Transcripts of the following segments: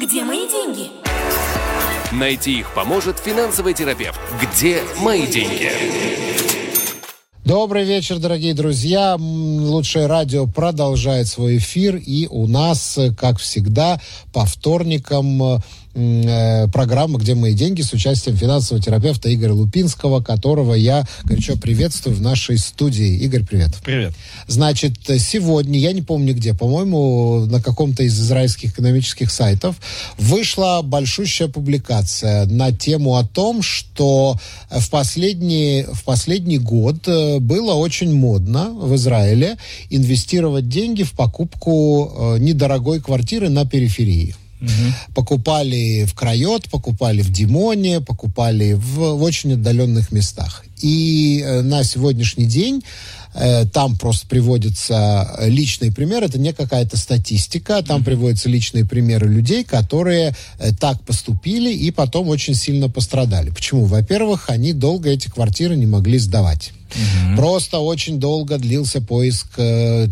Где мои деньги? Найти их поможет финансовый терапевт. Где мои деньги? Добрый вечер, дорогие друзья. Лучшее радио продолжает свой эфир. И у нас, как всегда, по вторникам э, программа «Где мои деньги» с участием финансового терапевта Игоря Лупинского, которого я горячо приветствую в нашей студии. Игорь, привет. Привет. Значит, сегодня, я не помню где, по-моему, на каком-то из израильских экономических сайтов вышла большущая публикация на тему о том, что в последний, в последний год э, было очень модно в Израиле инвестировать деньги в покупку э, недорогой квартиры на периферии. Угу. Покупали в Крайот, покупали в Димоне, покупали в, в очень отдаленных местах. И э, на сегодняшний день э, там просто приводится личный пример, это не какая-то статистика, там mm-hmm. приводятся личные примеры людей, которые э, так поступили и потом очень сильно пострадали. Почему? Во-первых, они долго эти квартиры не могли сдавать. Угу. Просто очень долго длился поиск э,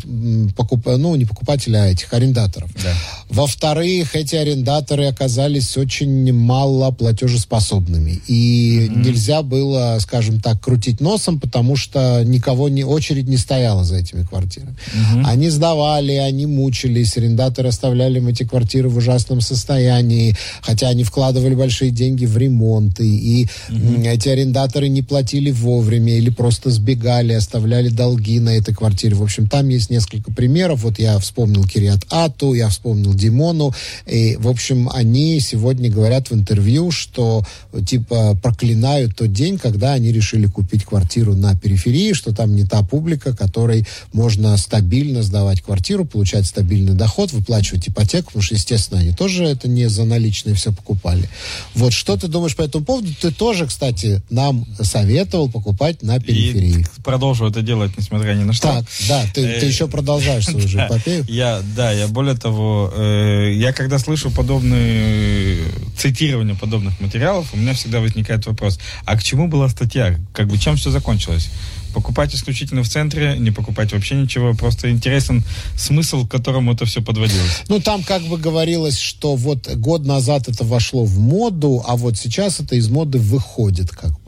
покуп... ну, не покупателя, а этих арендаторов. Да. Во-вторых, эти арендаторы оказались очень мало платежеспособными. И угу. нельзя было, скажем так, крутить носом, потому что никого не, очередь не стояла за этими квартирами. Угу. Они сдавали, они мучились, арендаторы оставляли им эти квартиры в ужасном состоянии, хотя они вкладывали большие деньги в ремонты, и угу. эти арендаторы не платили вовремя или просто просто сбегали, оставляли долги на этой квартире. В общем, там есть несколько примеров. Вот я вспомнил Кириат Ату, я вспомнил Димону. И, в общем, они сегодня говорят в интервью, что типа проклинают тот день, когда они решили купить квартиру на периферии, что там не та публика, которой можно стабильно сдавать квартиру, получать стабильный доход, выплачивать ипотеку, потому что, естественно, они тоже это не за наличные все покупали. Вот что ты думаешь по этому поводу? Ты тоже, кстати, нам советовал покупать на периферии периферии. продолжу это делать, несмотря ни на что. Так, да, ты, ты э, еще продолжаешь свою же эпопею. Я, да, я более того, э, я когда слышу подобные цитирования подобных материалов, у меня всегда возникает вопрос, а к чему была статья? Как бы чем все закончилось? покупать исключительно в центре, не покупать вообще ничего. Просто интересен смысл, к которому это все подводилось. Ну, там как бы говорилось, что вот год назад это вошло в моду, а вот сейчас это из моды выходит как бы.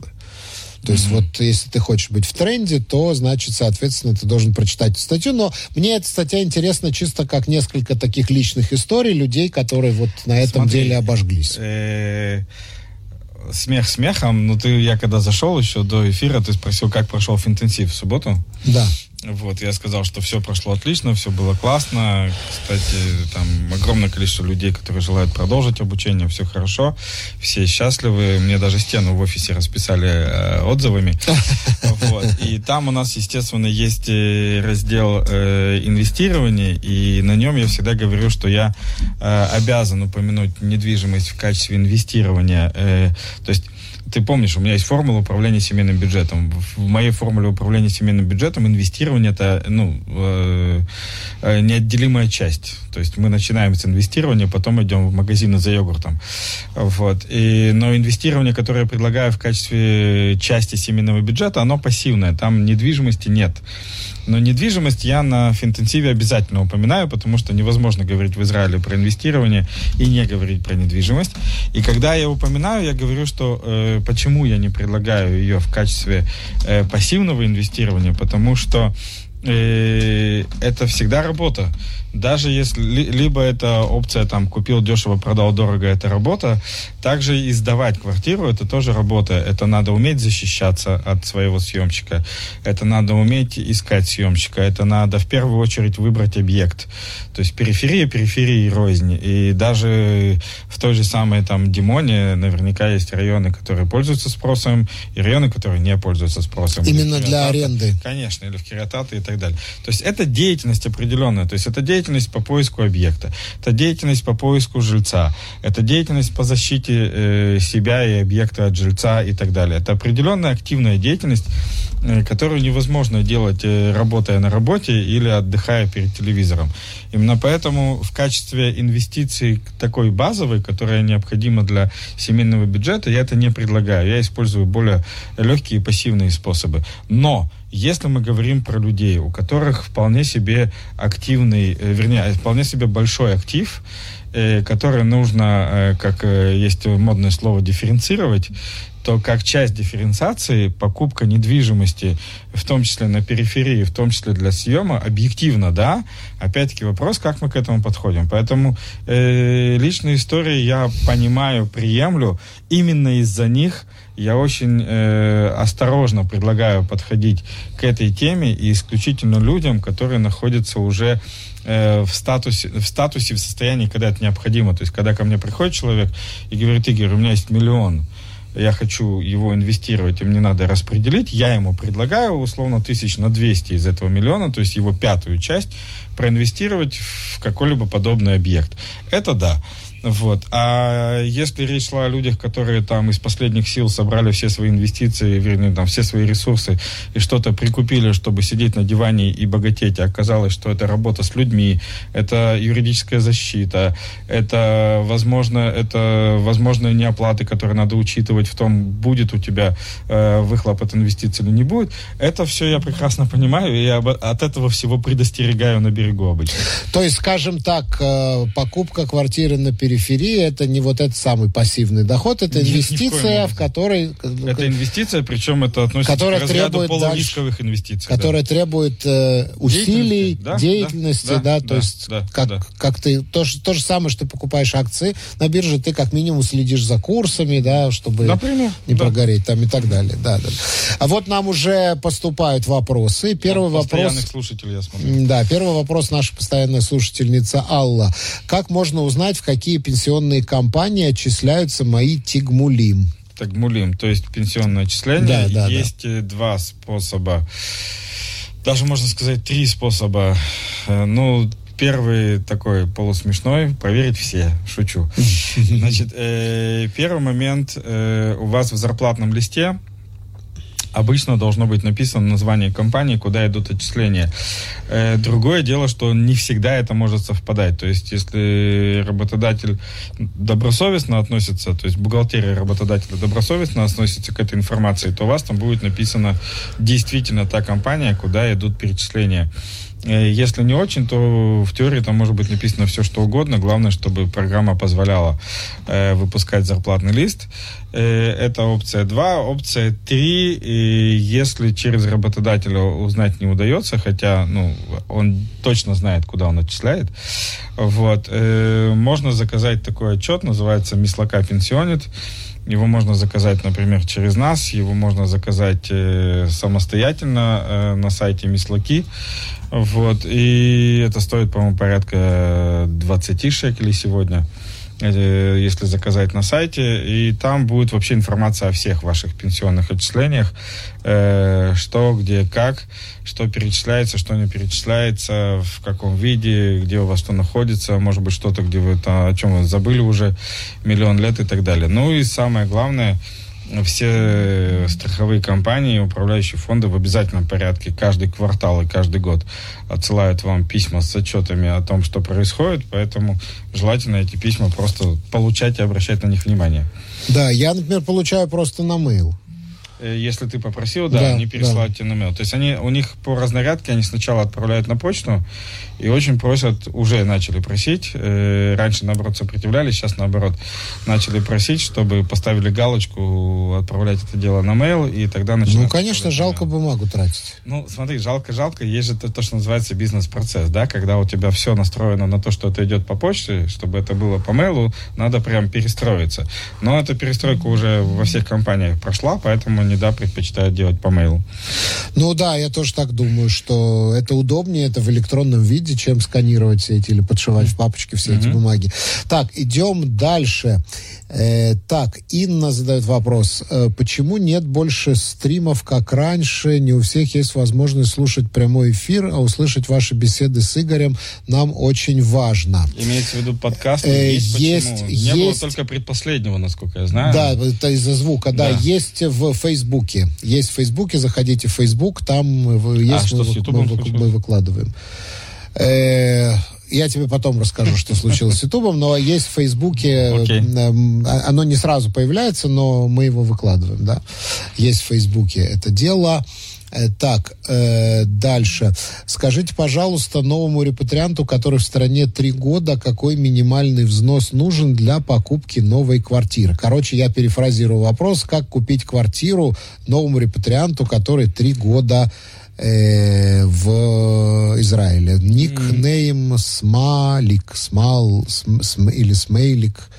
То есть вот если ты хочешь быть в тренде, то, значит, соответственно, ты должен прочитать эту статью. Но мне эта статья интересна чисто как несколько таких личных историй людей, которые вот на этом Смотри, деле обожглись. Э, смех смехом, но ты, я когда зашел еще до эфира, ты спросил, как прошел интенсив в субботу. Да. Вот, я сказал, что все прошло отлично, все было классно. Кстати, там огромное количество людей, которые желают продолжить обучение, все хорошо, все счастливы. Мне даже стену в офисе расписали э, отзывами. Вот. И там у нас, естественно, есть э, раздел э, инвестирования, и на нем я всегда говорю, что я э, обязан упомянуть недвижимость в качестве инвестирования. Э, то есть ты помнишь, у меня есть формула управления семейным бюджетом. В моей формуле управления семейным бюджетом инвестирование это ну, э, э, неотделимая часть. То есть мы начинаем с инвестирования, потом идем в магазины за йогуртом. Вот. И, но инвестирование, которое я предлагаю в качестве части семейного бюджета, оно пассивное. Там недвижимости нет. Но недвижимость я на финтенсиве обязательно упоминаю, потому что невозможно говорить в Израиле про инвестирование и не говорить про недвижимость. И когда я упоминаю, я говорю, что э, почему я не предлагаю ее в качестве э, пассивного инвестирования, потому что э, это всегда работа даже если либо это опция там купил дешево, продал дорого, это работа, также и сдавать квартиру это тоже работа. Это надо уметь защищаться от своего съемщика, это надо уметь искать съемщика, это надо в первую очередь выбрать объект. То есть периферия, периферия и рознь. И даже в той же самой там Димоне наверняка есть районы, которые пользуются спросом, и районы, которые не пользуются спросом. Именно для аренды. Конечно, или в Кириатате и так далее. То есть это деятельность определенная. То есть это деятельность по поиску объекта, это деятельность по поиску жильца, это деятельность по защите э, себя и объекта от жильца и так далее. Это определенная активная деятельность, э, которую невозможно делать, э, работая на работе или отдыхая перед телевизором. Именно поэтому в качестве инвестиций такой базовой, которая необходима для семейного бюджета, я это не предлагаю. Я использую более легкие и пассивные способы. Но если мы говорим про людей, у которых вполне себе активный, э, вернее, вполне себе большой актив, э, которые нужно, э, как есть модное слово, дифференцировать, то как часть дифференциации покупка недвижимости, в том числе на периферии, в том числе для съема, объективно, да. Опять-таки вопрос, как мы к этому подходим. Поэтому э, личные истории я понимаю, приемлю. Именно из-за них я очень э, осторожно предлагаю подходить к этой теме и исключительно людям, которые находятся уже э, в статусе, в статусе, в состоянии, когда это необходимо. То есть, когда ко мне приходит человек и говорит, Игорь, у меня есть миллион, я хочу его инвестировать, и мне надо распределить, я ему предлагаю условно тысяч на 200 из этого миллиона, то есть его пятую часть, проинвестировать в какой-либо подобный объект. Это да. Вот. А если речь шла о людях, которые там из последних сил собрали все свои инвестиции, вернее, там все свои ресурсы и что-то прикупили, чтобы сидеть на диване и богатеть, а оказалось, что это работа с людьми, это юридическая защита, это, возможно, это возможные неоплаты, которые надо учитывать в том, будет у тебя э, выхлоп от инвестиций или не будет, это все я прекрасно понимаю, и я от этого всего предостерегаю на берегу обычно. То есть, скажем так, э, покупка квартиры на период периферии это не вот этот самый пассивный доход, это инвестиция, в, в которой... Это инвестиция, причем это относится которая к разряду требует полурисковых дальше, инвестиций. Которая да. требует э, усилий, деятельности, да, деятельности, да, да, да, то есть да, как, да. как ты... То, то же самое, что ты покупаешь акции на бирже, ты как минимум следишь за курсами, да, чтобы Например, не да. прогореть там и так далее. Да, да. А вот нам уже поступают вопросы. Первый да, вопрос... слушателей, я смотрю. Да, первый вопрос наша постоянная слушательница Алла. Как можно узнать, в какие пенсионные компании отчисляются мои тигмулим. Тигмулим, то есть пенсионное отчисление. Да, да, Есть да. Э, два способа, даже можно сказать три способа. Э, ну, первый такой полусмешной, проверить все, шучу. Значит, э, первый момент, э, у вас в зарплатном листе обычно должно быть написано название компании, куда идут отчисления. Э, другое дело, что не всегда это может совпадать. То есть, если работодатель добросовестно относится, то есть бухгалтерия работодателя добросовестно относится к этой информации, то у вас там будет написано действительно та компания, куда идут перечисления. Э, если не очень, то в теории там может быть написано все, что угодно. Главное, чтобы программа позволяла э, выпускать зарплатный лист. Э, это опция 2. Опция 3. И если через работодателя узнать не удается, хотя ну, он точно знает, куда он отчисляет, вот, э, можно заказать такой отчет, называется «Мислака пенсионит». Его можно заказать, например, через нас, его можно заказать э, самостоятельно э, на сайте Мислаки. Вот, и это стоит, по-моему, порядка 20 шекелей сегодня. Э, если заказать на сайте, и там будет вообще информация о всех ваших пенсионных отчислениях, э, что, где, как, что перечисляется, что не перечисляется, в каком виде, где у вас что находится, может быть, что-то, где вы, о чем вы забыли уже миллион лет и так далее. Ну и самое главное – все страховые компании, управляющие фонды в обязательном порядке каждый квартал и каждый год отсылают вам письма с отчетами о том, что происходит, поэтому желательно эти письма просто получать и обращать на них внимание. Да, я, например, получаю просто на mail. Э, если ты попросил, да, да они переслать да. тебе на mail. То есть они, у них по разнарядке они сначала отправляют на почту и очень просят, уже начали просить, э, раньше, наоборот, сопротивлялись, сейчас, наоборот, начали просить, чтобы поставили галочку, отправлять это дело на mail, и тогда начинают... Ну, конечно, жалко бумагу тратить. Ну, смотри, жалко-жалко, есть же то, то, что называется бизнес-процесс, да, когда у тебя все настроено на то, что это идет по почте, чтобы это было по mail, надо прям перестроиться. Но эта перестройка уже во всех компаниях прошла, поэтому они, да, предпочитают делать по mail. Ну да, я тоже так думаю, что это удобнее, это в электронном виде, чем сканировать все эти или подшивать в папочке все mm-hmm. эти бумаги. Так, идем дальше. Э, так, Инна задает вопрос. Э, почему нет больше стримов, как раньше? Не у всех есть возможность слушать прямой эфир, а услышать ваши беседы с Игорем нам очень важно. Имеется в виду подкаст? Э, есть, есть, Не есть. было только предпоследнего, насколько я знаю. Да, это из-за звука. Да. да, есть в Фейсбуке. Есть в Фейсбуке, заходите в Фейсбук, там есть, а, мы, мы, мы, мы выкладываем. Э, я тебе потом расскажу, что случилось с Ютубом, но есть в Фейсбуке, okay. А, оно не сразу появляется, но мы его выкладываем, да. Есть в Фейсбуке это дело. Э, так, э, дальше. Скажите, пожалуйста, новому репатрианту, который в стране три года, какой минимальный взнос нужен для покупки новой квартиры? Короче, я перефразирую вопрос, как купить квартиру новому репатрианту, который три года э, в Израиле. Никнейм Смалик, Смал см, или Смейлик.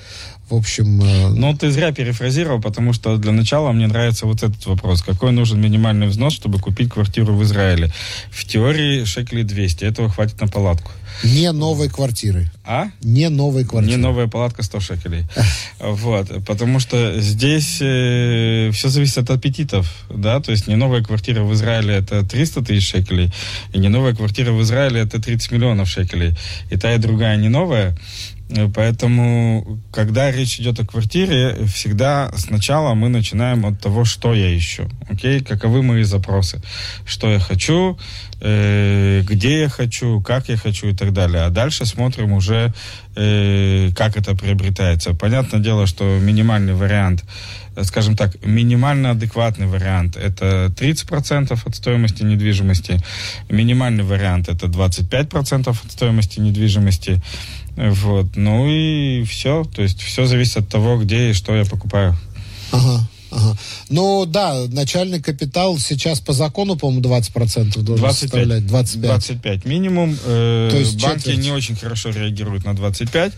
В общем... Э, ну, ты зря перефразировал, потому что для начала мне нравится вот этот вопрос. Какой нужен минимальный взнос, чтобы купить квартиру в Израиле? В теории шекелей 200. Этого хватит на палатку. Не новой квартиры. А? Не новой квартиры. Не новая палатка 100 шекелей. Вот. Потому что здесь э, все зависит от аппетитов, да, то есть не новая квартира в Израиле это 300 тысяч шекелей, и не новая квартира в Израиле это 30 миллионов шекелей. И та, и другая не новая. Поэтому, когда речь идет о квартире, всегда сначала мы начинаем от того, что я ищу. Окей? Каковы мои запросы. Что я хочу, э, где я хочу, как я хочу и так далее. А дальше смотрим уже, э, как это приобретается. Понятное дело, что минимальный вариант скажем так, минимально адекватный вариант это 30% от стоимости недвижимости, минимальный вариант это 25% от стоимости недвижимости, вот. Ну и все. То есть все зависит от того, где и что я покупаю. Ага. Ага. Ну да, начальный капитал сейчас по закону, по-моему, 20% должен 25, составлять. 25. 25 минимум. Э, То есть банки четверть. не очень хорошо реагируют на 25.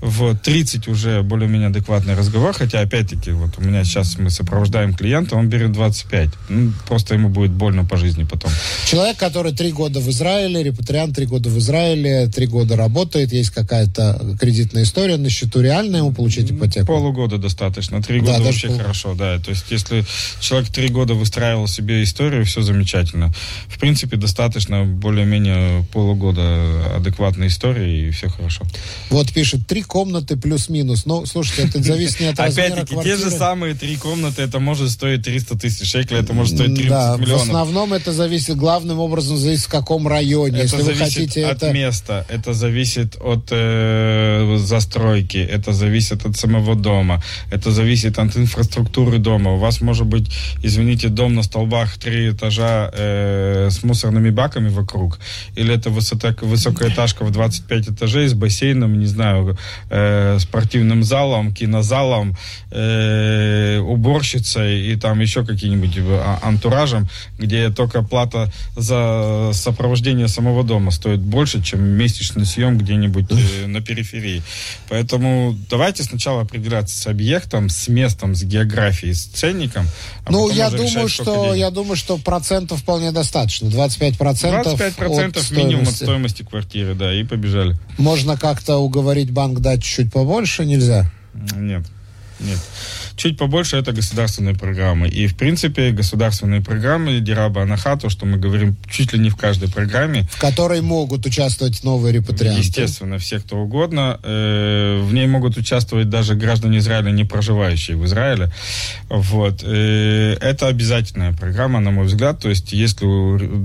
Вот, 30 уже более-менее адекватный разговор, хотя опять-таки вот у меня сейчас мы сопровождаем клиента, он берет 25. Ну, просто ему будет больно по жизни потом. Человек, который три года в Израиле, репатриант три года в Израиле, три года работает, есть какая-то кредитная история на счету, реально ему получить ипотеку? Полугода достаточно, три года да, вообще пол... хорошо, да, то есть, если человек три года выстраивал себе историю, все замечательно. В принципе, достаточно более-менее полугода адекватной истории, и все хорошо. Вот пишет, три комнаты плюс-минус. Ну, слушайте, это зависит не от размера Опять-таки, те же самые три комнаты, это может стоить 300 тысяч шекелей, это может стоить 30 да, миллионов. в основном это зависит, главным образом зависит, в каком районе. Это Если вы хотите от это... места, это зависит от э, застройки, это зависит от самого дома, это зависит от инфраструктуры дома. У вас может быть, извините, дом на столбах три этажа э, с мусорными баками вокруг, или это высота, высокая этажка в 25 этажей с бассейном, не знаю, э, спортивным залом, кинозалом, э, уборщицей и там еще каким-нибудь а, антуражем, где только плата за сопровождение самого дома стоит больше, чем месячный съем где-нибудь э, на периферии. Поэтому давайте сначала определяться с объектом, с местом, с географией, с ценником. А ну, я думаю, решать, что я думаю, что процентов вполне достаточно. 25 процентов. 25 процентов минимум от стоимости квартиры, да, и побежали. Можно как-то уговорить банк дать чуть побольше, нельзя? Нет, нет. Чуть побольше это государственные программы. И, в принципе, государственные программы Дираба Анаха, то, что мы говорим чуть ли не в каждой программе. В которой могут участвовать новые репатрианты. Естественно, все, кто угодно. Э, в ней могут участвовать даже граждане Израиля, не проживающие в Израиле. Вот. Э, это обязательная программа, на мой взгляд. То есть, если,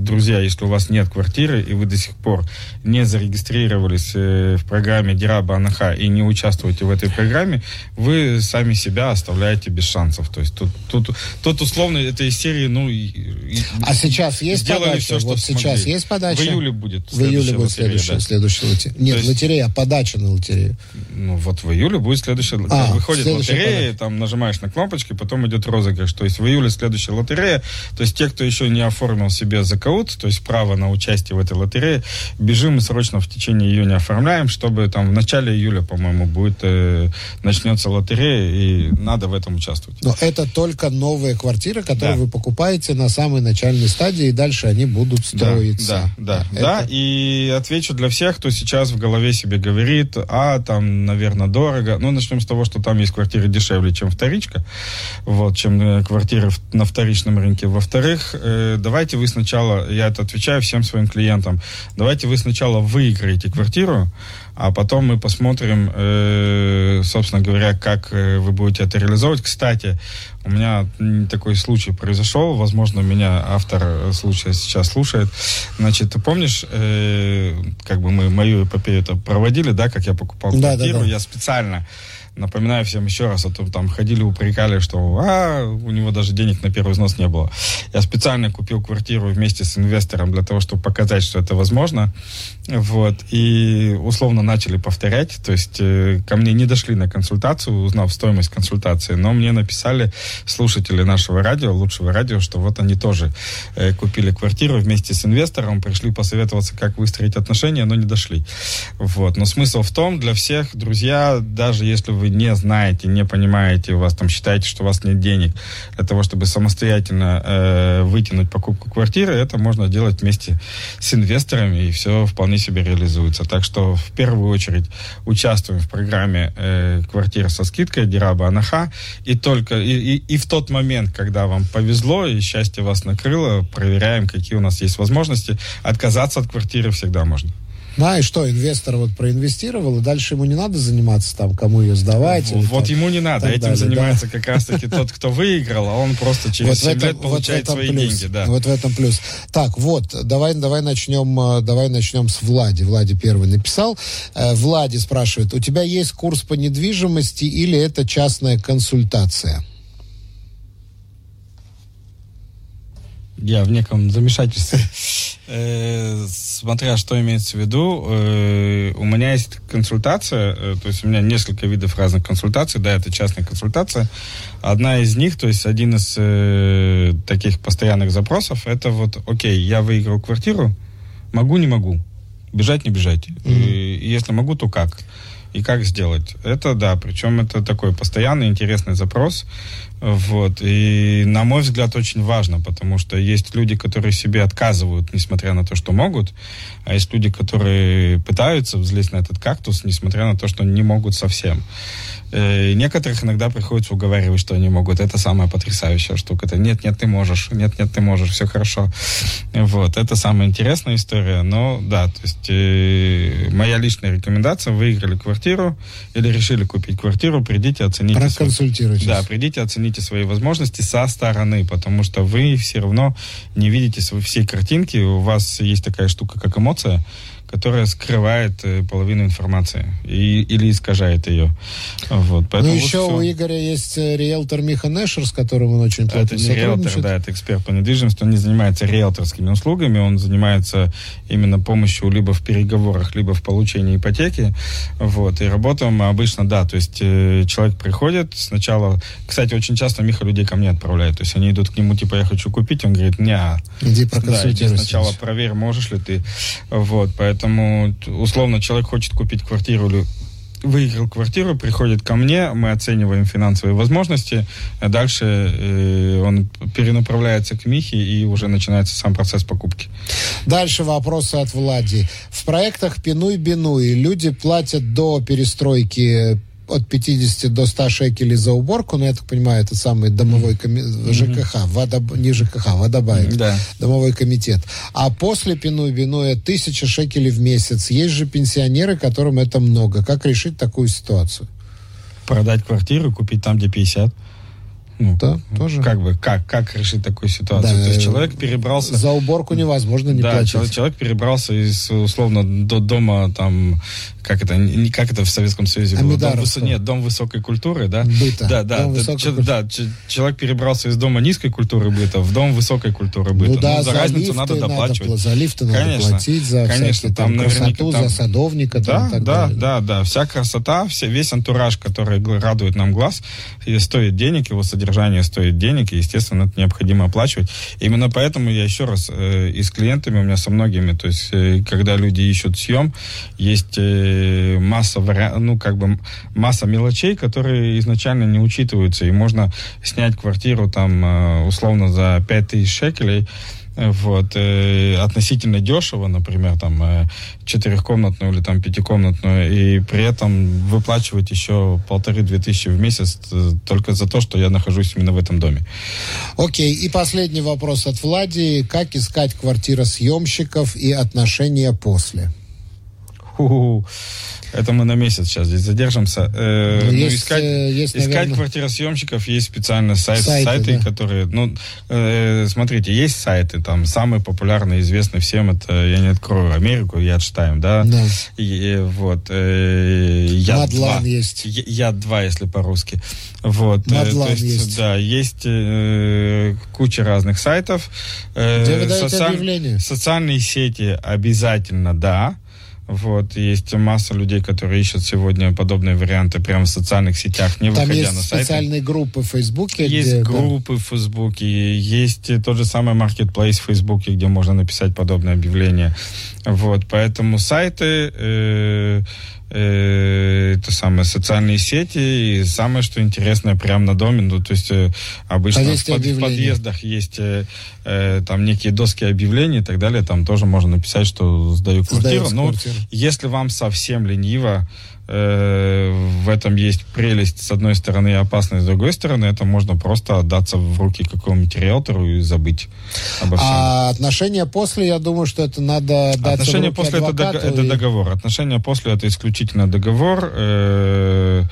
друзья, если у вас нет квартиры, и вы до сих пор не зарегистрировались э, в программе Дираба Анаха и не участвуете в этой программе, вы сами себя оставляете без шансов. То есть тут, тут, тут условно это из серии, ну... И, а сейчас есть подача? Все, что вот сейчас есть подача? В июле будет В июле будет следующая, да. следующая лотерея. Нет, есть, лотерея, а подача на лотерею. Ну вот в июле будет следующая... А, выходит лотерея, подача. там нажимаешь на кнопочки, потом идет розыгрыш. То есть в июле следующая лотерея. То есть те, кто еще не оформил себе закаут, то есть право на участие в этой лотерее, бежим и срочно в течение июня оформляем, чтобы там в начале июля, по-моему, будет э, начнется лотерея, и надо в этом участвовать. Но это только новые квартиры, которые да. вы покупаете на самой начальной стадии, и дальше они будут строиться. Да, да, да. Это... да. И отвечу для всех, кто сейчас в голове себе говорит, а, там, наверное, дорого. Ну, начнем с того, что там есть квартиры дешевле, чем вторичка, вот, чем э, квартиры на вторичном рынке. Во-вторых, э, давайте вы сначала, я это отвечаю всем своим клиентам, давайте вы сначала выиграете квартиру, а потом мы посмотрим, э, собственно говоря, как э, вы будете это реализовывать. Кстати, у меня такой случай произошел, возможно, меня автор э, случая сейчас слушает. Значит, ты помнишь, э, как бы мы мою эпопею это проводили, да, как я покупал да, квартиру, да, да. я специально Напоминаю всем еще раз, а то там ходили, упрекали, что а, у него даже денег на первый взнос не было. Я специально купил квартиру вместе с инвестором для того, чтобы показать, что это возможно. Вот. И условно начали повторять. То есть э, ко мне не дошли на консультацию, узнав стоимость консультации, но мне написали слушатели нашего радио, лучшего радио, что вот они тоже э, купили квартиру вместе с инвестором, пришли посоветоваться, как выстроить отношения, но не дошли. Вот. Но смысл в том, для всех, друзья, даже если вы не знаете, не понимаете, у вас там считаете, что у вас нет денег для того, чтобы самостоятельно э, вытянуть покупку квартиры, это можно делать вместе с инвесторами, и все вполне себе реализуется. Так что в первую очередь участвуем в программе э, «Квартира со скидкой» Дираба Анаха. И только и, и, и в тот момент, когда вам повезло и счастье вас накрыло, проверяем, какие у нас есть возможности. Отказаться от квартиры всегда можно. Да, и что, инвестор вот проинвестировал, и дальше ему не надо заниматься там, кому ее сдавать. Вот, вот ему не надо, этим далее, занимается да? как раз-таки тот, кто выиграл, а он просто через вот 7 этом, лет получает вот свои плюс, деньги. Да. Вот в этом плюс. Так, вот, давай, давай, начнем, э, давай начнем с Влади. Влади первый написал. Э, Влади спрашивает, у тебя есть курс по недвижимости или это частная консультация? Я в неком замешательстве. Э, смотря что имеется в виду, э, у меня есть консультация, э, то есть у меня несколько видов разных консультаций, да, это частная консультация. Одна из них, то есть один из таких постоянных запросов, это вот, окей, я выиграл квартиру, могу, не могу, бежать, не бежать. Mm-hmm. если могу, то как? И как сделать. Это да, причем это такой постоянный интересный запрос. Вот. И, на мой взгляд, очень важно, потому что есть люди, которые себе отказывают, несмотря на то, что могут, а есть люди, которые пытаются взлезть на этот кактус, несмотря на то, что не могут совсем. Э, некоторых иногда приходится уговаривать, что они могут. Это самая потрясающая штука. Это нет, нет, ты можешь, нет, нет, ты можешь, все хорошо. Вот, это самая интересная история. Но да, то есть э, моя личная рекомендация: выиграли квартиру или решили купить квартиру, придите оцените. Проконсультируйтесь. Свои, да, придите оцените свои возможности со стороны, потому что вы все равно не видите всей картинки. У вас есть такая штука, как эмоция которая скрывает э, половину информации и, или искажает ее. Вот, поэтому ну, еще вот у Игоря есть э, риэлтор Миха Нэшер, с которым он очень плотно Это не риэлтор, да, это эксперт по недвижимости. Он не занимается риэлторскими услугами, он занимается именно помощью либо в переговорах, либо в получении ипотеки. Вот, и работаем мы обычно, да, то есть э, человек приходит сначала... Кстати, очень часто Миха людей ко мне отправляет. То есть они идут к нему, типа, я хочу купить, он говорит, не, Иди проконсультируйся. Да, иди сначала проверь, можешь ли ты. Вот, поэтому Поэтому, условно, человек хочет купить квартиру или выиграл квартиру, приходит ко мне, мы оцениваем финансовые возможности, а дальше э, он перенаправляется к Михе и уже начинается сам процесс покупки. Дальше вопросы от Влади. В проектах Пинуй-Бинуй люди платят до перестройки от 50 до 100 шекелей за уборку, но я так понимаю, это самый домовой коми... ЖКХ, водоб... не ЖКХ, водобаек, да. домовой комитет. А после пину-бинуя тысяча шекелей в месяц. Есть же пенсионеры, которым это много. Как решить такую ситуацию? Продать квартиру, купить там, где 50. Ну, да, тоже. Как бы, как, как решить такую ситуацию? Да, То есть человек перебрался... За уборку невозможно не да, платить. Человек, человек перебрался из, условно, до дома, там, как это, не как это в Советском Союзе было? Дом. Нет, дом высокой культуры, да? Быта. Да, да. Да, ч, да, человек перебрался из дома низкой культуры быта в дом высокой культуры быта. Ну, да, ну, за, за разницу надо доплачивать. Надо, за лифты надо конечно, платить, за конечно, всякие, там, там красоту, там... за садовника. Да, там, так да, далее. да, да. Вся красота, все, весь антураж, который радует нам глаз, стоит денег, его содержание стоит денег, денег, и, естественно, это необходимо оплачивать. Именно поэтому я еще раз э, и с клиентами, у меня со многими, то есть, э, когда люди ищут съем, есть э, масса, ну, как бы, масса мелочей, которые изначально не учитываются, и можно снять квартиру там, э, условно, за 5000 шекелей, вот, э, относительно дешево, например, там, э, четырехкомнатную или там пятикомнатную, и при этом выплачивать еще полторы-две тысячи в месяц э, только за то, что я нахожусь именно в этом доме. Окей, и последний вопрос от Влади. Как искать квартиросъемщиков и отношения после? Это мы на месяц сейчас здесь задержимся. Э, Ну, ну, есть, искать, э, есть, искать наверное- квартиросъемщиков есть специально сайт, Сайты, сайты, да. которые, ну, э, смотрите, есть сайты, там самые популярные, известные всем, это я не открою Америку, я читаем, да, Да. И, э, вот, э, я Мадлан два. есть. Я, я два, если по-русски. Вот, э, Мадлан то есть, есть. да, есть э, куча разных сайтов. Э, Где вы даете социаль- объявления? Социальные сети обязательно, да. Вот, есть масса людей, которые ищут сегодня подобные варианты прямо в социальных сетях, не Там выходя есть на сайты. специальные группы в Фейсбуке. Есть где, да. группы в Фейсбуке, есть тот же самый маркетплейс в Фейсбуке, где можно написать подобное объявление. Вот, поэтому сайты, э, э, это самое, социальные сети, и самое, что интересное, прямо на доме, ну, то есть э, обычно в, Повесьте под- в подъездах есть э, э, там некие доски объявлений и так далее, там тоже можно написать, что сдаю квартиру. Сдается Ну, квартира. если вам совсем лениво, в этом есть прелесть с одной стороны и опасность с другой стороны, это можно просто отдаться в руки какому-нибудь риэлтору и забыть обо всем. А отношения после, я думаю, что это надо дать Отношения после это, дог- это договор. Отношения после это исключительно договор, э,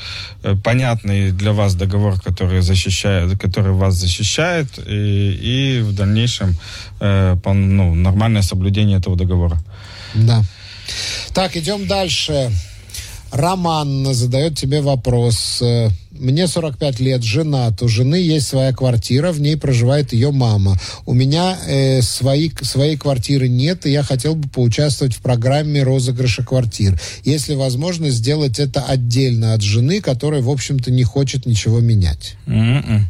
э, понятный для вас договор, который защищает, который вас защищает, и, и в дальнейшем э, ну, нормальное соблюдение этого договора. Да. Так, идем дальше. Роман задает тебе вопрос. Э, Мне 45 лет, женат. У жены есть своя квартира, в ней проживает ее мама. У меня э, свои, своей квартиры нет, и я хотел бы поучаствовать в программе розыгрыша квартир. Если возможно, сделать это отдельно от жены, которая, в общем-то, не хочет ничего менять. М-м.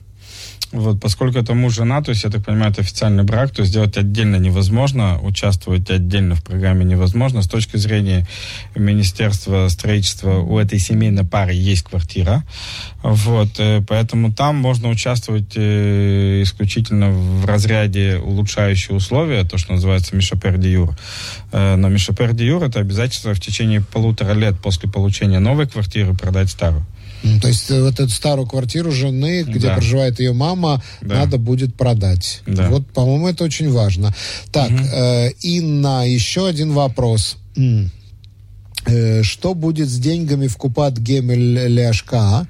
Вот, поскольку это муж жена, то есть, я так понимаю, это официальный брак, то сделать отдельно невозможно, участвовать отдельно в программе невозможно. С точки зрения Министерства строительства у этой семейной пары есть квартира. Вот, э, поэтому там можно участвовать э, исключительно в разряде улучшающие условия, то, что называется Мишапер де Юр. Э, Но Мишапер де Юр это обязательство в течение полутора лет после получения новой квартиры продать старую. То есть э, вот эту старую квартиру жены, где Да. проживает ее мама, Да. надо будет продать. Да. Вот, по-моему, это очень важно. Так, э, Инна, еще один вопрос. Э, Что будет с деньгами в Купат Гемель Ляшка?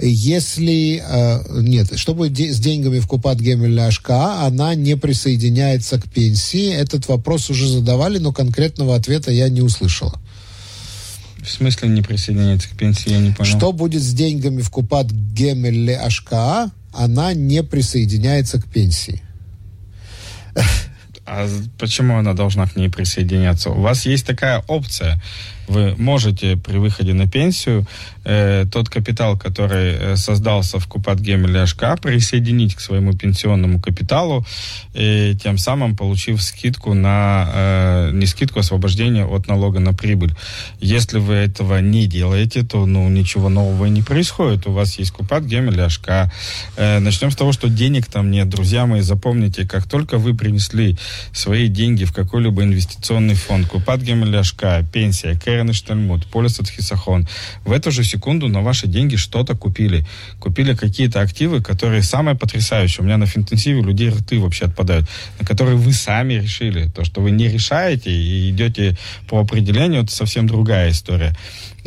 Если... э, нет, что будет де- с деньгами в Купат Гемель Ляшка? Она не присоединяется к пенсии. Этот вопрос уже задавали, но конкретного ответа я не услышала. В смысле не присоединяется к пенсии, я не понял. Что будет с деньгами в Купат Гемель АШКА? Она не присоединяется к пенсии. А почему она должна к ней присоединяться? У вас есть такая опция. Вы можете при выходе на пенсию э, тот капитал, который э, создался в Купат Гемель АШК, присоединить к своему пенсионному капиталу, и тем самым получив скидку на, э, не скидку, а освобождение от налога на прибыль. Если вы этого не делаете, то ну, ничего нового не происходит. У вас есть Купат Гемель АШК. Э, начнем с того, что денег там нет. Друзья мои, запомните, как только вы принесли свои деньги в какой-либо инвестиционный фонд, Купат Гемель АШК, пенсия, Керен Штальмут, полис от Хисахон, в эту же секунду на ваши деньги что-то купили. Купили какие-то активы, которые самые потрясающие. У меня на финтенсиве людей рты вообще отпадают, на которые вы сами решили. То, что вы не решаете и идете по определению, это совсем другая история.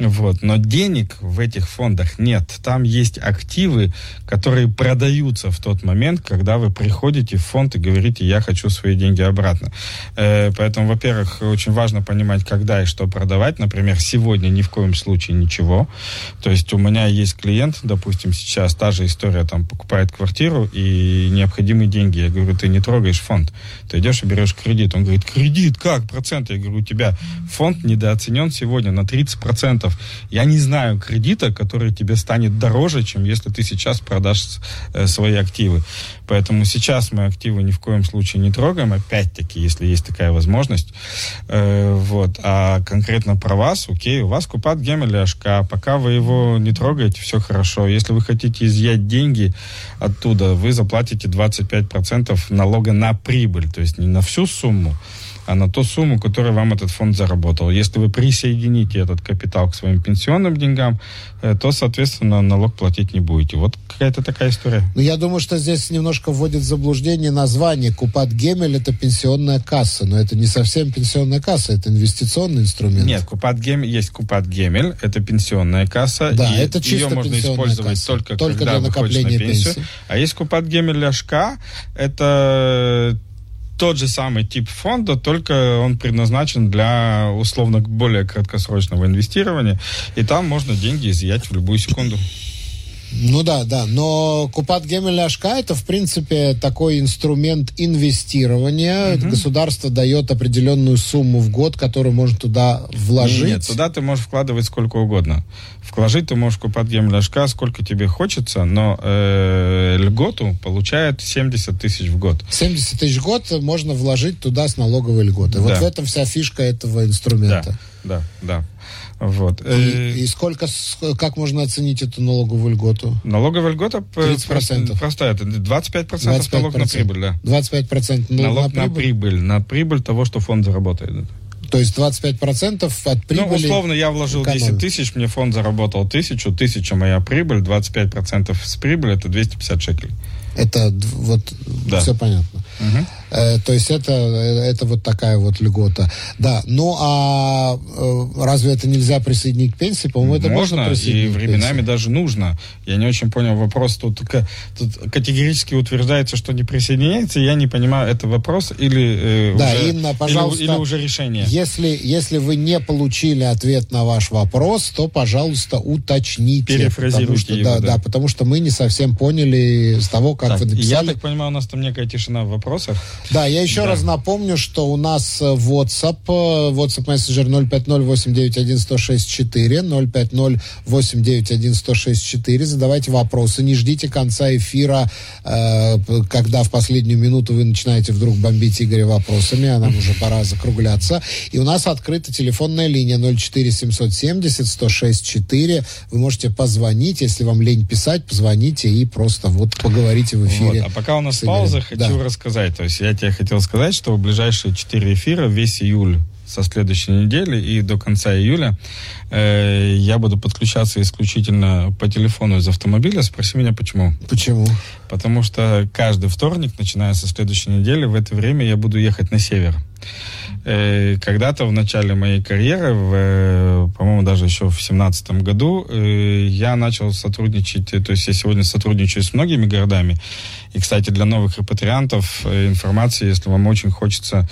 Вот. Но денег в этих фондах нет. Там есть активы, которые продаются в тот момент, когда вы приходите в фонд и говорите, я хочу свои деньги обратно. Э, поэтому, во-первых, очень важно понимать, когда и что продавать. Например, сегодня ни в коем случае ничего. То есть у меня есть клиент, допустим, сейчас та же история, там, покупает квартиру и необходимые деньги. Я говорю, ты не трогаешь фонд. Ты идешь и берешь кредит. Он говорит, кредит, как? Проценты? Я говорю, у тебя фонд недооценен сегодня на 30%. Я не знаю кредита, который тебе станет дороже, чем если ты сейчас продашь э, свои активы. Поэтому сейчас мы активы ни в коем случае не трогаем, опять-таки, если есть такая возможность. Э, вот. А конкретно про вас, окей, у вас купат гемель АШК, пока вы его не трогаете, все хорошо. Если вы хотите изъять деньги оттуда, вы заплатите 25% налога на прибыль, то есть не на всю сумму, а на ту сумму, которую вам этот фонд заработал. Если вы присоедините этот капитал к своим пенсионным деньгам, э, то, соответственно, налог платить не будете. Вот какая-то такая история. Ну, я думаю, что здесь немножко вводит в заблуждение название. Купат Гемель это пенсионная касса, но это не совсем пенсионная касса, это инвестиционный инструмент. Нет, Купат Гемель, есть Купат Гемель, это пенсионная касса. Да, и это чисто Ее можно использовать касса. только, только когда для накопления на пенсию. пенсии. А есть Купат Гемель Ляшка, это тот же самый тип фонда, только он предназначен для условно более краткосрочного инвестирования, и там можно деньги изъять в любую секунду. Ну да, да, но Купат Гемель Ашка это, в принципе, такой инструмент инвестирования. Мгм. Государство дает определенную сумму в год, которую можно туда вложить. Нет, туда ты можешь вкладывать сколько угодно. Вложить ты можешь купать гемляшка сколько тебе хочется, но э, льготу получает 70 тысяч в год. 70 тысяч в год можно вложить туда с налоговой льготой. Вот Да. в этом вся фишка этого инструмента. Да, да. Вот. И, Э, и сколько, как можно оценить эту налоговую льготу? Налоговая льгота п- 30%. простая. Это 25%, налог на прибыль, да. 25% налог, Налог на на прибыль. прибыль. На прибыль того, что фонд заработает. То есть 25% от прибыли. Ну, условно, я вложил экономит. 10 тысяч, мне фонд заработал тысячу, тысяча моя прибыль, 25% с прибыли, это 250 шекелей. Это вот Да. все понятно. Э, то есть это, э, это вот такая вот льгота. Да, ну а э, разве это нельзя присоединить к пенсии? По-моему, это можно, можно, и присоединить к временами даже нужно. Я не очень понял вопрос. Тут, тут категорически утверждается, что не присоединяется. Я не понимаю, это вопрос или, э, Да, уже, Инна, или- пожалуйста, или, уже решение. Если, если вы не получили ответ на ваш вопрос, то, пожалуйста, уточните. Перефразируйте потому что, его, да, да. да, потому что мы не совсем поняли с того, как Так, вы я написали. так понимаю, у нас там некая тишина в вопросах. Да, я еще Да. раз напомню, что у нас э, WhatsApp, э, WhatsApp мессенджер 050-891-1064, 050-891-1064. Задавайте вопросы, не ждите конца эфира, э, когда в последнюю минуту вы начинаете вдруг бомбить Игоря вопросами, а нам уже пора закругляться. И у нас открыта телефонная линия 04-770-106-4. Вы можете позвонить, если вам лень писать, позвоните и просто вот поговорите в эфире. Вот. А пока у нас пауза, хочу Да. рассказать. То есть я тебе хотел сказать, что в ближайшие четыре эфира весь июль со следующей недели и до конца июля э, я буду подключаться исключительно по телефону из автомобиля. Спроси меня, почему. Почему? Потому что каждый вторник, начиная со следующей недели, в это время я буду ехать на север. Э, Когда-то в начале моей карьеры, в, э, по-моему, даже еще в семнадцатом году, э, я начал сотрудничать, то есть я сегодня сотрудничаю с многими городами. И, кстати, для новых репатриантов информации, если вам очень хочется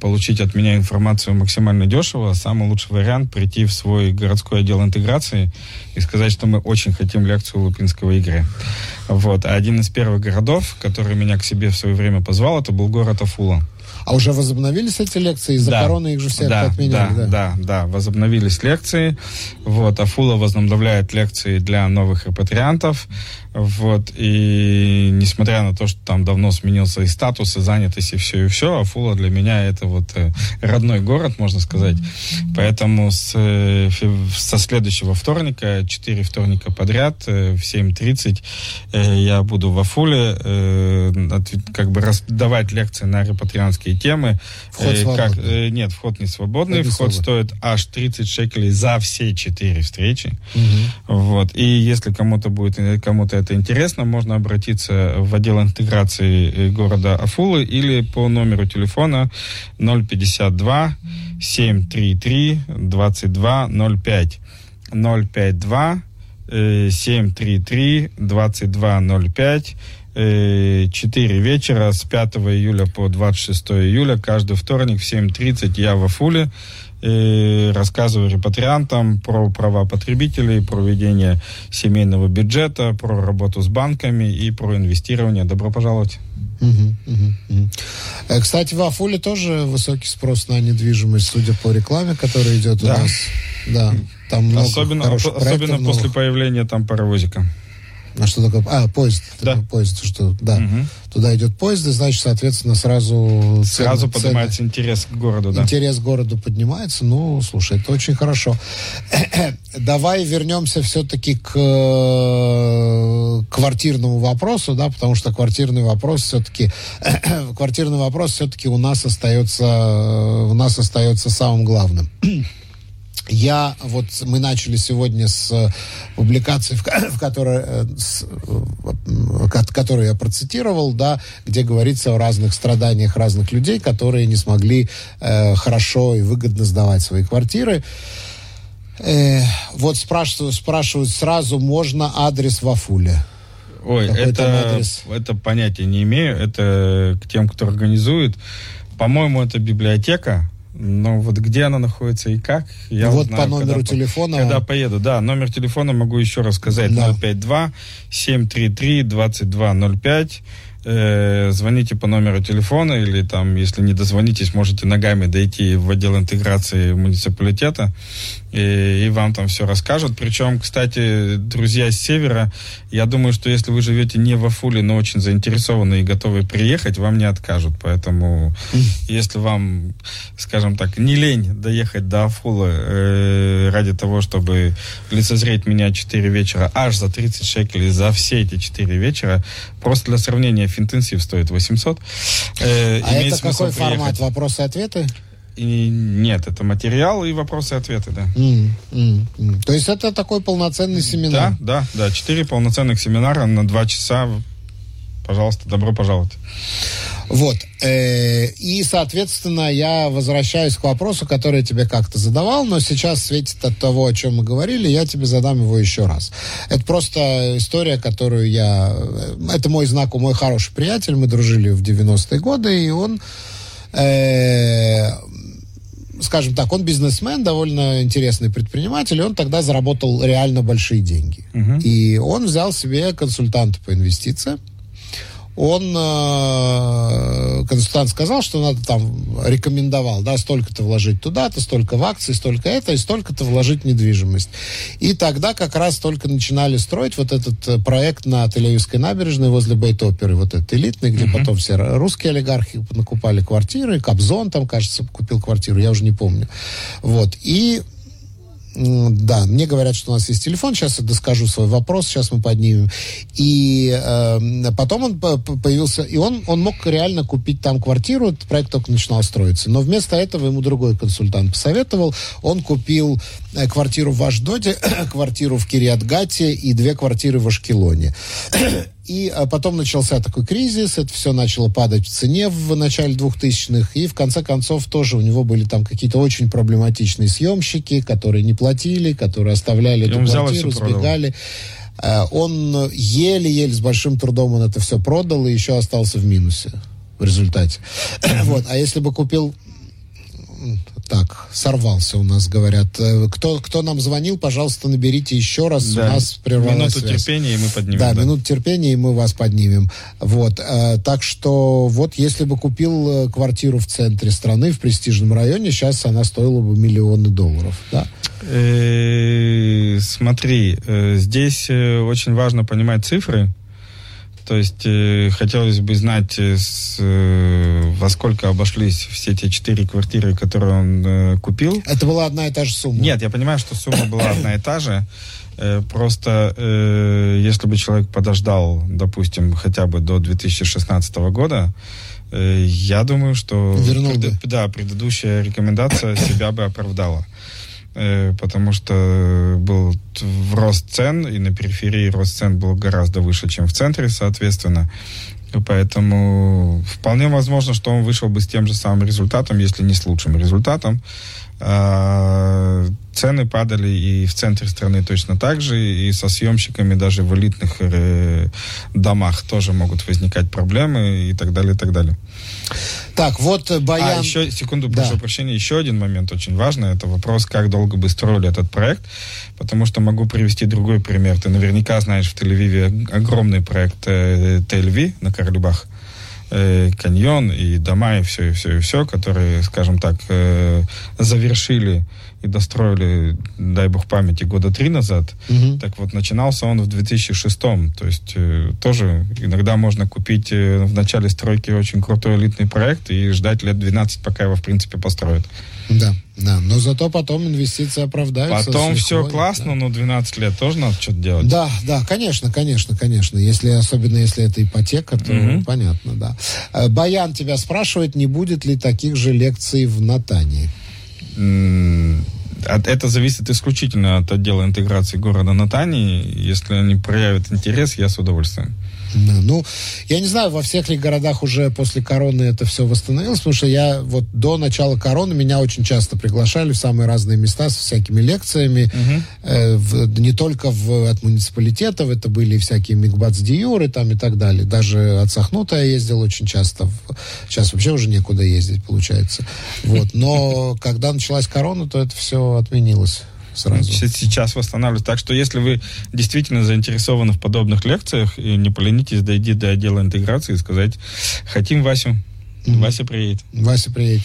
получить от меня информацию максимально дешево, самый лучший вариант прийти в свой городской отдел интеграции и сказать, что мы очень хотим лекцию Лупинского Игоря. Вот. А один из первых городов, который меня к себе в свое время позвал, это был город Афула. А уже возобновились эти лекции? Из-за Да. короны их же все да, отменяли, да, да, да, возобновились лекции. Вот, Афула возобновляет лекции для новых репатриантов. Вот, и несмотря на то, что там давно сменился и статус, и занятость, и все, и все, Афула для меня это вот э, родной город, можно сказать. Поэтому с, э, со следующего вторника, 4 вторника подряд, э, в 7.30 э, я буду в Афуле, как бы раздавать лекции на репатрианские темы. Вход как, свободный. нет, вход не свободный. Вход Вход свободный. стоит аж 30 шекелей за все четыре встречи. Мгм. Вот. И если кому-то будет кому-то это интересно, можно обратиться в отдел интеграции э, города Афулы или по номеру телефона 052 733 2205 052 э, 733 2205 э, 4 вечера с 5 июля по 26 июля каждый вторник в 7.30 я в Афуле э, рассказываю репатриантам про права потребителей, про ведение семейного бюджета, про работу с банками и про инвестирование. Добро пожаловать. Э, Кстати, в Афуле тоже высокий спрос на недвижимость, судя по рекламе, которая идет у Да. нас. Да, там много особенно особенно после новых. появления там паровозика. А что такое? А, поезд. Да. Такой Поезд, что, да. Мгм. Туда идет поезд, и, значит, соответственно, сразу... Сразу цены- поднимается интерес к городу, да. Интерес к городу поднимается. Ну, слушай, это очень хорошо. Давай вернемся все-таки к, э, квартирному вопросу, да, потому что квартирный вопрос все-таки, квартирный вопрос все-таки у нас остается, у нас остается самым главным. Я вот мы начали сегодня с э, публикации, в, в которой, э, с, э, которую я процитировал, да, где говорится о разных страданиях разных людей, которые не смогли э, хорошо и выгодно сдавать свои квартиры. Э, вот спрашивают, спрашивают сразу, можно адрес в Афуле? Ой, это, это понятия не имею. Это к тем, кто организует. По-моему, это библиотека но вот где она находится и как, я Вот узнаю, по номеру когда, телефона. Когда поеду, да. Номер телефона могу еще раз сказать. Да. 052 733 2205 э, звоните по номеру телефона или там, если не дозвонитесь, можете ногами дойти в отдел интеграции муниципалитета и, и вам там все расскажут. Причем, кстати, друзья с севера, я думаю, что если вы живете не в Афуле, но очень заинтересованы и готовы приехать, вам не откажут. Поэтому, если вам, скажем так, не лень доехать до Афула э, ради того, чтобы лицезреть меня 4 вечера аж за 30 шекелей за все эти 4 вечера, просто для сравнения, Финтенсив стоит 800. Э, а это какой формат? Вопросы-ответы? И нет, это материал и вопросы и ответы, да. Mm, mm, mm. То есть это такой полноценный семинар? Да, да, да. Четыре полноценных семинара на два часа. Пожалуйста, добро пожаловать. Вот. Э, и, соответственно, я возвращаюсь к вопросу, который я тебе как-то задавал, но сейчас, светит от того, о чем мы говорили, я тебе задам его еще раз. Это просто история, которую я... Э, это мой знак, мой хороший приятель, мы дружили в 90-е годы, и он э, скажем так, он бизнесмен, довольно интересный предприниматель, и он тогда заработал реально большие деньги. Uh-huh. И он взял себе консультанта по инвестициям, он, э, консультант сказал, что надо там, рекомендовал, да, столько-то вложить туда-то, столько в акции, столько это, и столько-то вложить в недвижимость. И тогда как раз только начинали строить вот этот э, проект на Телеевской набережной возле Бейт-оперы, вот этот элитный, где uh-huh. потом все русские олигархи накупали квартиры, Кобзон там, кажется, купил квартиру, я уже не помню. Вот, и да, мне говорят, что у нас есть телефон. Сейчас я доскажу свой вопрос, сейчас мы поднимем. И э, потом он появился, и он, он мог реально купить там квартиру, этот проект только начинал строиться. Но вместо этого ему другой консультант посоветовал. Он купил э, квартиру в Аждоде, квартиру в Кириатгате и две квартиры в Ашкелоне. И а, потом начался такой кризис, это все начало падать в цене в начале 2000-х, и в конце концов тоже у него были там какие-то очень проблематичные съемщики, которые не платили, которые оставляли и эту квартиру, сбегали. А, он еле-еле с большим трудом он это все продал и еще остался в минусе в результате. вот. А если бы купил так, сорвался у нас, говорят. Э, кто, кто нам звонил, пожалуйста, наберите еще раз. Да. У нас прервалась Минуту связь. терпения, и мы поднимем. Да, да, минуту терпения, и мы вас поднимем. Вот. Э, так что, вот, если бы купил э, квартиру в центре страны, в престижном районе, сейчас она стоила бы миллионы долларов, да? Смотри, здесь очень важно понимать цифры. То есть э, хотелось бы знать, э, с, э, во сколько обошлись все те четыре квартиры, которые он э, купил. Это была одна и та же сумма? Нет, я понимаю, что сумма была одна и та же. Э, просто э, если бы человек подождал, допустим, хотя бы до 2016 года, э, я думаю, что Вернул пред, бы. Да, предыдущая рекомендация себя бы оправдала. Э, потому что был рост цен, и на периферии рост цен был гораздо выше, чем в центре, соответственно. Поэтому вполне возможно, что он вышел бы с тем же самым результатом, если не с лучшим результатом. А, цены падали и в центре страны точно так же, и со съемщиками даже в элитных э, домах тоже могут возникать проблемы и так далее, и так далее. Так, вот э, Баян... А, еще, секунду, да. прошу прощения, еще один момент очень важный, это вопрос, как долго бы строили этот проект, потому что могу привести другой пример. Ты наверняка знаешь в Тель-Авиве огромный проект э, Тель-Ви на Карлибах, э, каньон и дома, и все, и все, и все, которые, скажем так, э, завершили и достроили, дай бог памяти, года три назад. Угу. Так вот, начинался он в 2006 То есть э, тоже иногда можно купить э, в начале стройки очень крутой элитный проект и ждать лет 12, пока его, в принципе, построят. Да, да. Но зато потом инвестиции оправдаются. Потом все классно, да. но 12 лет тоже надо что-то делать. Да, да, конечно, конечно, конечно. Если, особенно если это ипотека, то угу. понятно, да. Э, Баян тебя спрашивает, не будет ли таких же лекций в Натании? Это зависит исключительно от отдела интеграции города Натании. Если они проявят интерес, я с удовольствием. Да, ну, я не знаю, во всех ли городах уже после короны это все восстановилось, потому что я вот до начала короны меня очень часто приглашали в самые разные места с всякими лекциями, угу. э, в, не только в, от муниципалитетов, это были всякие мигбацдиюры там и так далее. Даже от Сахнута я ездил очень часто. Сейчас вообще уже некуда ездить, получается. Вот. Но когда началась корона, то это все отменилось сразу. Сейчас восстанавливать. Так что если вы действительно заинтересованы в подобных лекциях, не поленитесь дойти до отдела интеграции и сказать, хотим Васю, Mm-hmm. Вася приедет. Вася приедет.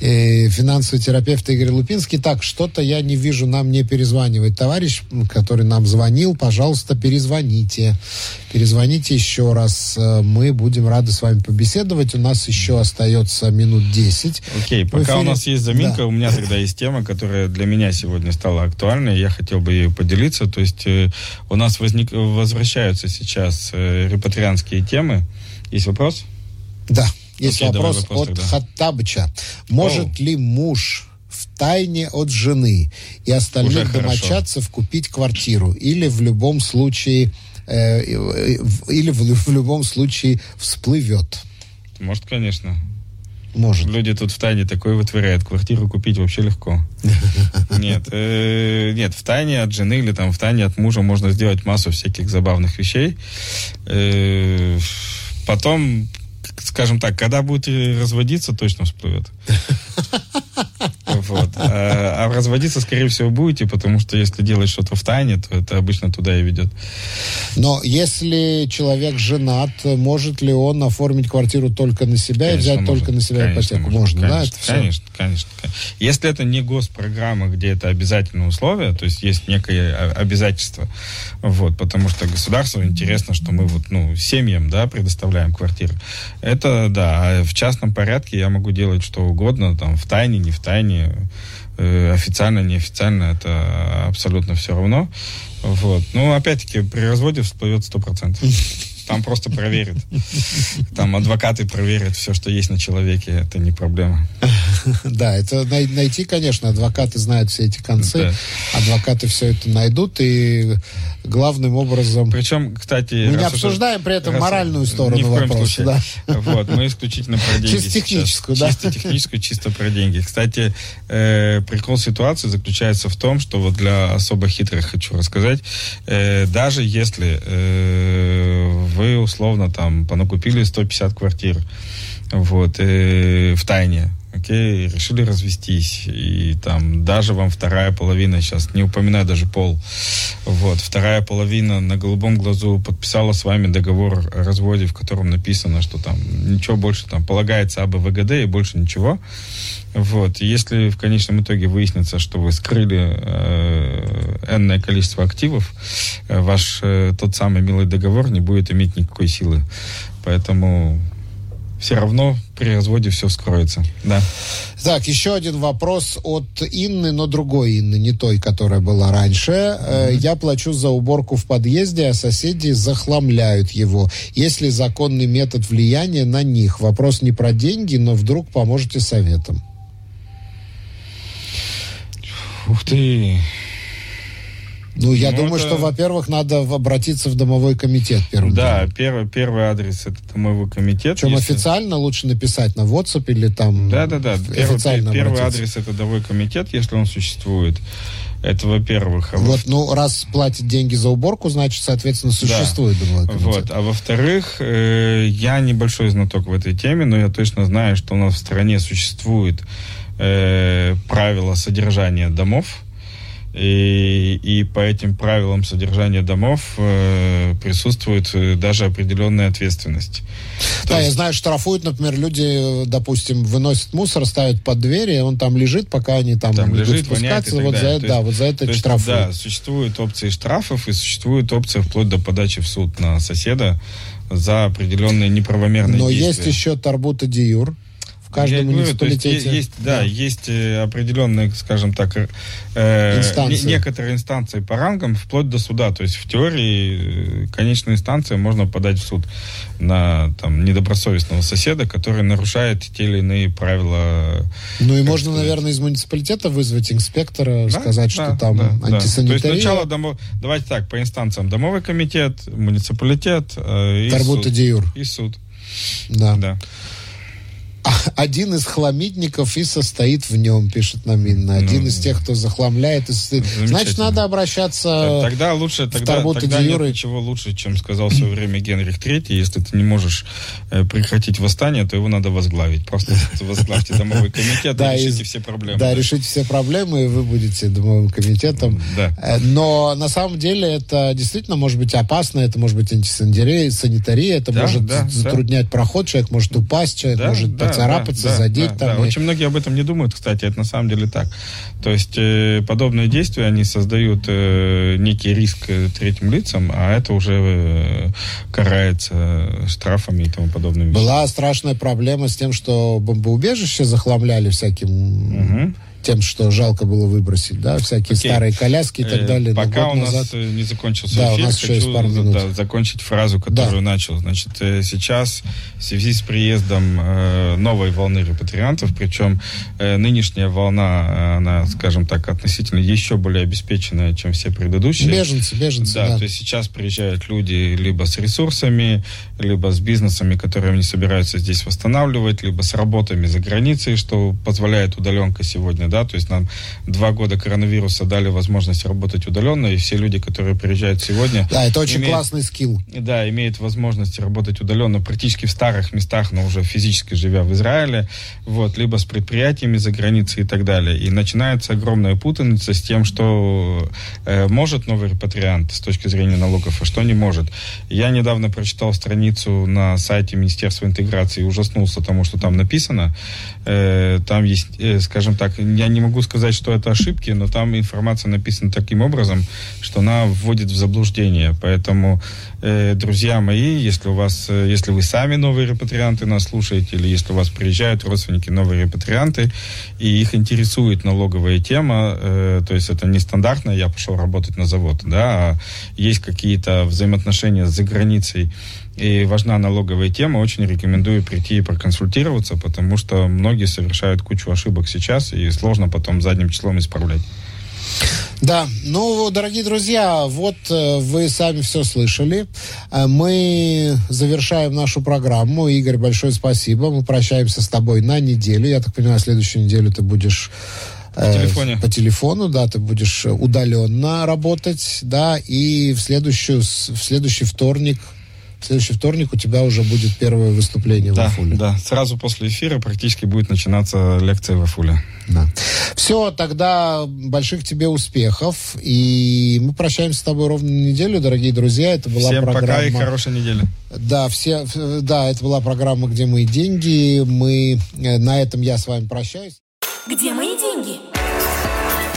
И финансовый терапевт Игорь Лупинский. Так, что-то я не вижу, нам не перезванивает товарищ, который нам звонил. Пожалуйста, перезвоните. Перезвоните еще раз. Мы будем рады с вами побеседовать. У нас еще остается минут 10. Окей, okay, пока у нас есть заминка, да. у меня тогда есть тема, которая для меня сегодня стала актуальной. Я хотел бы ее поделиться. То есть э, у нас возник, возвращаются сейчас э, репатрианские темы. Есть вопрос? Да. Есть Окей, вопрос, вопрос от тогда. Хаттабыча. Может Оу. ли муж в тайне от жены и остальных Уже домочадцев хорошо. купить квартиру? Или в любом случае э, или в, в любом случае всплывет? Может, конечно. Может. Люди тут в тайне такое вытворяют. Квартиру купить вообще легко. Нет, э, нет, в тайне от жены или там в тайне от мужа можно сделать массу всяких забавных вещей. Э, потом скажем так, когда будете разводиться, точно всплывет. А, разводиться, скорее всего, будете, потому что если делать что-то в тайне, то это обычно туда и ведет. Но если человек женат, может ли он оформить квартиру только на себя конечно, и взять может. только на себя конечно, ипотеку? Может, можно, конечно, да? Это конечно, конечно, конечно. Если это не госпрограмма, где это обязательное условие, то есть есть некое обязательство, вот, потому что государству интересно, что мы вот, ну, семьям, да, предоставляем квартиры. Это, да, а в частном порядке я могу делать что угодно, там, в тайне, не в тайне, официально, неофициально, это абсолютно все равно. Вот. Ну, опять-таки, при разводе всплывет сто процентов. Там просто проверят. Там адвокаты проверят все, что есть на человеке. Это не проблема. Да, это найти, конечно, адвокаты знают все эти концы. Адвокаты все это найдут и главным образом... Причем, кстати... Мы не обсуждаем при этом моральную сторону ни в коем вопроса. Вот, мы исключительно про деньги Чисто техническую, да? Чисто техническую, чисто про деньги. Кстати, э, прикол ситуации заключается в том, что вот для особо хитрых хочу рассказать, э, даже если э, вы условно там понакупили 150 квартир, вот, э, в тайне, окей, решили развестись, и там даже вам вторая половина сейчас, не упоминаю даже пол, вот, вторая половина на голубом глазу подписала с вами договор о разводе, в котором написано, что там ничего больше там полагается об ВГД и больше ничего, вот, если в конечном итоге выяснится, что вы скрыли э, энное количество активов, э, ваш э, тот самый милый договор не будет иметь никакой силы, поэтому все равно при разводе все вскроется. Да. Так, еще один вопрос от Инны, но другой Инны, не той, которая была раньше. Mm-hmm. Я плачу за уборку в подъезде, а соседи захламляют его. Есть ли законный метод влияния на них? Вопрос не про деньги, но вдруг поможете советом. Ух ты. Ну, я ну, думаю, это... что, во-первых, надо обратиться в домовой комитет первым. Да, первый, первый адрес это домовой комитет. Причем если... официально лучше написать на WhatsApp или там. Да, да, да. Первый, первый адрес это домовой комитет, если он существует. Это во-первых. А вот, ну, раз платят деньги за уборку, значит, соответственно, существует да. домовой комитет. Вот. А во-вторых, э, я небольшой знаток в этой теме, но я точно знаю, что у нас в стране существует э, правила содержания домов И, и по этим правилам содержания домов э, присутствует э, даже определенная ответственность. Да, есть... я знаю, штрафуют, например, люди, допустим, выносят мусор, ставят под двери, он там лежит, пока они там, там лежит, спускаться. Вот за, это, да, вот за это штрафуют. Да, существуют опции штрафов и существует опция вплоть до подачи в суд на соседа за определенные неправомерные Но действия. есть еще тарбута диюр, каждом Я муниципалитете. Говорю, есть, есть, да, да, есть э, определенные, скажем так, э, инстанции. некоторые инстанции по рангам, вплоть до суда. То есть в теории э, конечная инстанция можно подать в суд на там, недобросовестного соседа, который нарушает те или иные правила. Ну и можно, сказать. наверное, из муниципалитета вызвать инспектора, да? сказать, да, что там да, антисанитария. Да. То есть сначала, домо... давайте так, по инстанциям, домовой комитет, муниципалитет э, и, суд, и суд. Да. да. Один из хламидников и состоит в нем, пишет нам Инна. Один ну, из тех, кто захламляет. И состоит. Значит, надо обращаться Тогда лучше, тогда, тогда нет ничего лучше, чем сказал в свое время Генрих Третий. Если ты не можешь э, прекратить восстание, то его надо возглавить. Просто возглавьте домовой комитет и решите все проблемы. Да, решите все проблемы, и вы будете домовым комитетом. Да. Э, но на самом деле это действительно может быть опасно, это может быть антисанитария, санитария, это может затруднять проход, человек может упасть, человек может поцарапаться, да, задеть. Да, там да. И... Очень многие об этом не думают, кстати, это на самом деле так. То есть э, подобные действия, они создают э, некий риск э, третьим лицам, а это уже э, карается штрафами и тому подобными. Была страшная проблема с тем, что бомбоубежище захламляли всяким... Угу тем, что жалко было выбросить, да, всякие okay. старые коляски и так э, далее. Пока у нас назад. не закончился да, эфир, у нас хочу еще есть пару минут. Да, закончить фразу, которую да. начал. Значит, э, сейчас в связи с приездом э, новой волны репатриантов, причем нынешняя волна, она, скажем так, относительно еще более обеспеченная, чем все предыдущие. Беженцы, беженцы, да. да. то есть сейчас приезжают люди либо с ресурсами, либо с бизнесами, которые они собираются здесь восстанавливать, либо с работами за границей, что позволяет удаленка сегодня да, то есть нам два года коронавируса дали возможность работать удаленно, и все люди, которые приезжают сегодня... Да, это очень имеют, классный скилл. Да, имеют возможность работать удаленно практически в старых местах, но уже физически живя в Израиле, вот, либо с предприятиями за границей и так далее. И начинается огромная путаница с тем, что э, может новый репатриант с точки зрения налогов, а что не может. Я недавно прочитал страницу на сайте Министерства интеграции и ужаснулся тому, что там написано. Э, там есть, э, скажем так, я не могу сказать, что это ошибки, но там информация написана таким образом, что она вводит в заблуждение. Поэтому, э, друзья мои, если у вас, э, если вы сами новые репатрианты нас слушаете, или если у вас приезжают родственники новые репатрианты, и их интересует налоговая тема, э, то есть это не стандартно, я пошел работать на завод, да, а есть какие-то взаимоотношения за границей, и важна налоговая тема, очень рекомендую прийти и проконсультироваться, потому что многие совершают кучу ошибок сейчас, и сложно потом задним числом исправлять. Да, ну, дорогие друзья, вот э, вы сами все слышали. Э, мы завершаем нашу программу. Игорь, большое спасибо. Мы прощаемся с тобой на неделю. Я так понимаю, следующую неделю ты будешь по э, телефону. По телефону, да, ты будешь удаленно работать, да, и в следующую, в следующий вторник следующий вторник у тебя уже будет первое выступление да, в Афуле. Да, сразу после эфира практически будет начинаться лекция в Афуле. Да. Все, тогда больших тебе успехов. И мы прощаемся с тобой ровно на неделю, дорогие друзья. Это была Всем программа... пока и хорошей недели. Да, все, да, это была программа «Где мои деньги?». Мы, э, на этом я с вами прощаюсь. Где мои деньги?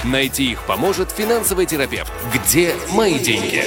Найти их поможет финансовый терапевт. Где мои деньги?